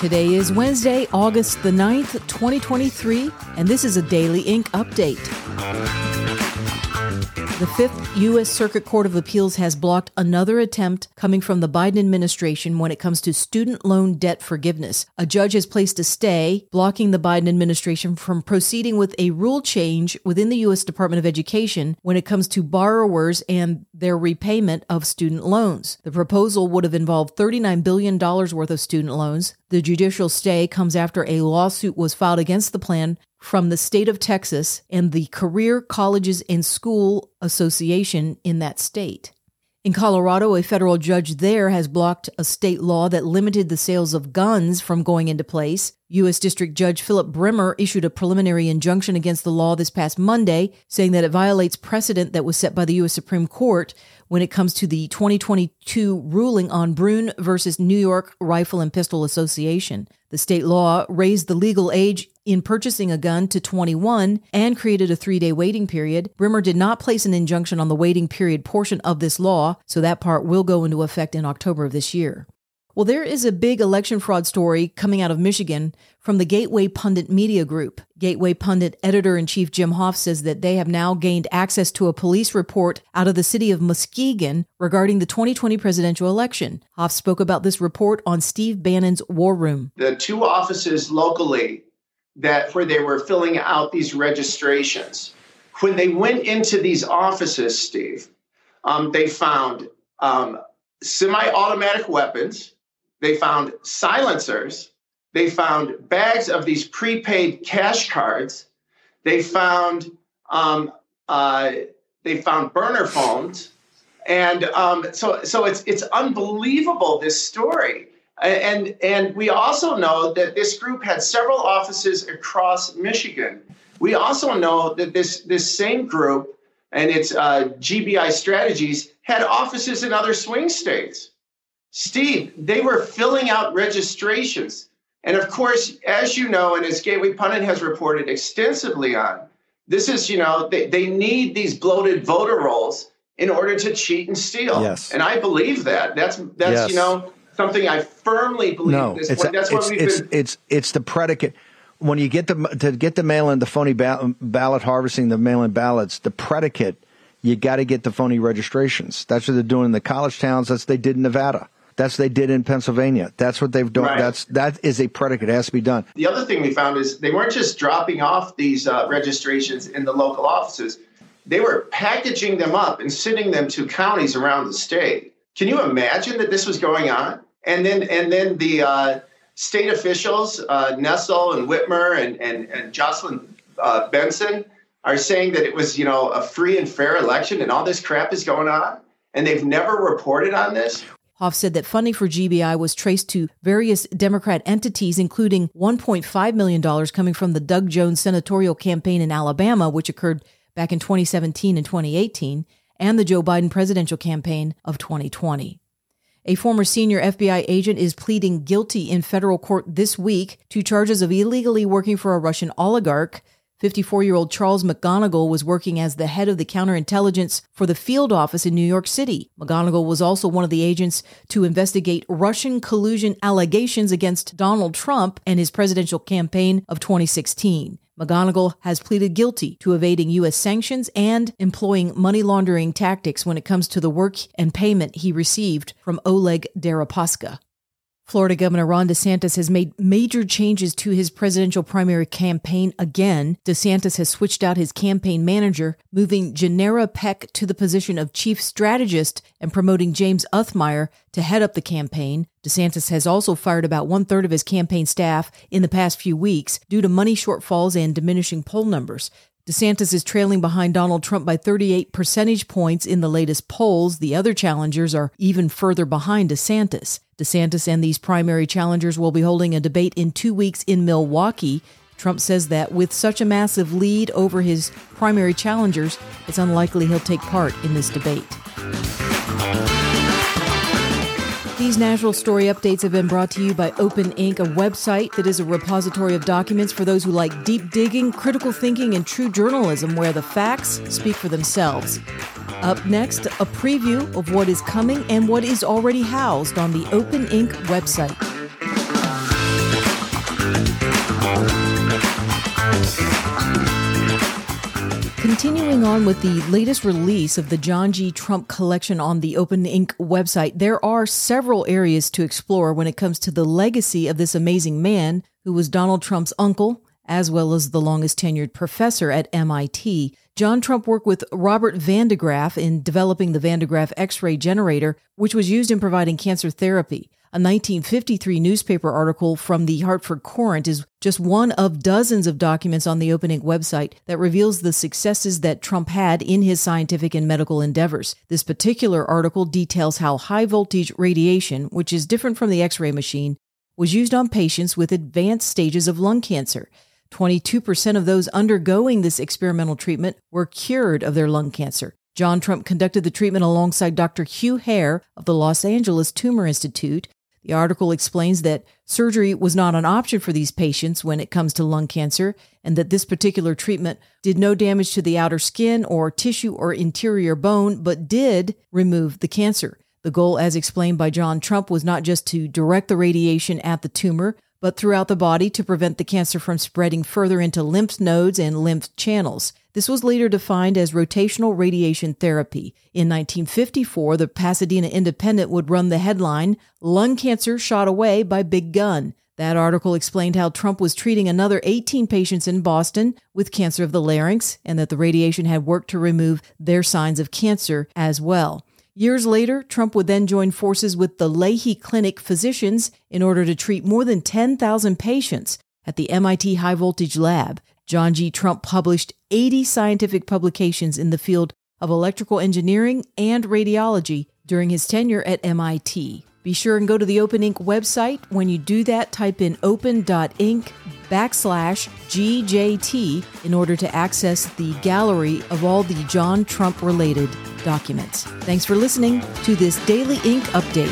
Today is Wednesday, August the 9th, 2023, and this is a Daily Ink update. The Fifth U.S. Circuit Court of Appeals has blocked another attempt coming from the Biden administration when it comes to student loan debt forgiveness. A judge has placed a stay blocking the Biden administration from proceeding with a rule change within the U.S. Department of Education when it comes to borrowers and their repayment of student loans. The proposal would have involved $39 billion worth of student loans. The judicial stay comes after a lawsuit was filed against the plan from the state of Texas and the Career Colleges and School Association in that state. In Colorado, a federal judge there has blocked a state law that limited the sales of guns from going into place. U.S. District Judge Philip Brimmer issued a preliminary injunction against the law this past Monday, saying that it violates precedent that was set by the U.S. Supreme Court when it comes to the 2022 ruling on Bruen versus New York Rifle and Pistol Association. The state law raised the legal age in purchasing a gun to 21 and created a three day waiting period. Brimmer did not place an injunction on the waiting period portion of this law, so that part will go into effect in October of this year. Well, there is a big election fraud story coming out of Michigan from the Gateway Pundit Media Group. Gateway Pundit editor in chief Jim Hoft says that they have now gained access to a police report out of the city of Muskegon regarding the 2020 presidential election. Hoft spoke about this report on Steve Bannon's War Room. The two offices locally that where they were filling out these registrations. When they went into these offices, Steve, um, they found um, semi-automatic weapons. They found silencers. They found bags of these prepaid cash cards. They found um, uh, they found burner phones, and um, so so it's it's unbelievable this story. And, and we also know that this group had several offices across Michigan. We also know that this, this same group and its uh, GBI strategies had offices in other swing states. Steve, they were filling out registrations. And of course, as you know, and as Gateway Pundit has reported extensively on, this is, you know, they, they need these bloated voter rolls in order to cheat and steal. Yes. And I believe that. That's that's yes. you know something I firmly believe. No, this it's, That's it's, it's, been... it's, it's the predicate. When you get the to get the mail in, the phony ba- ballot harvesting, the mail in ballots, the predicate, you got to get the phony registrations. That's what they're doing in the college towns. That's what they did in Nevada. That's what they did in Pennsylvania. That's what they've done. Right. That's that is a predicate. It has to be done. The other thing we found is they weren't just dropping off these uh, registrations in the local offices. They were packaging them up and sending them to counties around the state. Can you imagine that this was going on? and then and then the uh, state officials, uh, Nessel and Whitmer and and, and Jocelyn uh, Benson, are saying that it was you know a free and fair election, and all this crap is going on, and they've never reported on this. Hoft said that funding for GBI was traced to various Democrat entities, including $1.5 million coming from the Doug Jones senatorial campaign in Alabama, which occurred back in 2017 and 2018, and the Joe Biden presidential campaign of 2020. A former senior FBI agent is pleading guilty in federal court this week to charges of illegally working for a Russian oligarch. 54 year old Charles McGonigal was working as the head of the counterintelligence for the field office in New York City. McGonigal was also one of the agents to investigate Russian collusion allegations against Donald Trump and his presidential campaign of 2016. McGonigal has pleaded guilty to evading U.S. sanctions and employing money laundering tactics when it comes to the work and payment he received from Oleg Deripaska. Florida Governor Ron DeSantis has made major changes to his presidential primary campaign again. DeSantis has switched out his campaign manager, moving Generra Peck to the position of chief strategist and promoting James Uthmeier to head up the campaign. DeSantis has also fired about one third of his campaign staff in the past few weeks due to money shortfalls and diminishing poll numbers. DeSantis is trailing behind Donald Trump by 38 percentage points in the latest polls. The other challengers are even further behind DeSantis. DeSantis and these primary challengers will be holding a debate in two weeks in Milwaukee. Trump says that with such a massive lead over his primary challengers, it's unlikely he'll take part in this debate. These national story updates have been brought to you by Open Ink, a website that is a repository of documents for those who like deep digging, critical thinking, and true journalism where the facts speak for themselves. Up next, a preview of what is coming and what is already housed on the Open Ink website. Continuing on with the latest release of the John G. Trump collection on the Open Ink website, there are several areas to explore when it comes to the legacy of this amazing man who was Donald Trump's uncle, as well as the longest tenured professor at MIT. John Trump worked with Robert Van de Graaff in developing the Van de Graaff X ray generator, which was used in providing cancer therapy. A 1953 newspaper article from the Hartford Courant is just one of dozens of documents on the Open Ink website that reveals the successes that Trump had in his scientific and medical endeavors. This particular article details how high voltage radiation, which is different from the X ray machine, was used on patients with advanced stages of lung cancer. 22% of those undergoing this experimental treatment were cured of their lung cancer. John Trump conducted the treatment alongside Dr. Hugh Hare of the Los Angeles Tumor Institute. The article explains that surgery was not an option for these patients when it comes to lung cancer, and that this particular treatment did no damage to the outer skin or tissue or interior bone, but did remove the cancer. The goal, as explained by John Trump, was not just to direct the radiation at the tumor, but throughout the body to prevent the cancer from spreading further into lymph nodes and lymph channels. This was later defined as rotational radiation therapy. In 1954, the Pasadena Independent would run the headline, Lung Cancer Shot Away by Big Gun. That article explained how Trump was treating another 18 patients in Boston with cancer of the larynx and that the radiation had worked to remove their signs of cancer as well. Years later, Trump would then join forces with the Lahey Clinic physicians in order to treat more than 10,000 patients at the MIT High Voltage Lab. John G. Trump published 80 scientific publications in the field of electrical engineering and radiology during his tenure at MIT. Be sure and go to the Open Ink website. When you do that, type in open.ink backslash GJT in order to access the gallery of all the John Trump related documents. Thanks for listening to this Daily Ink update.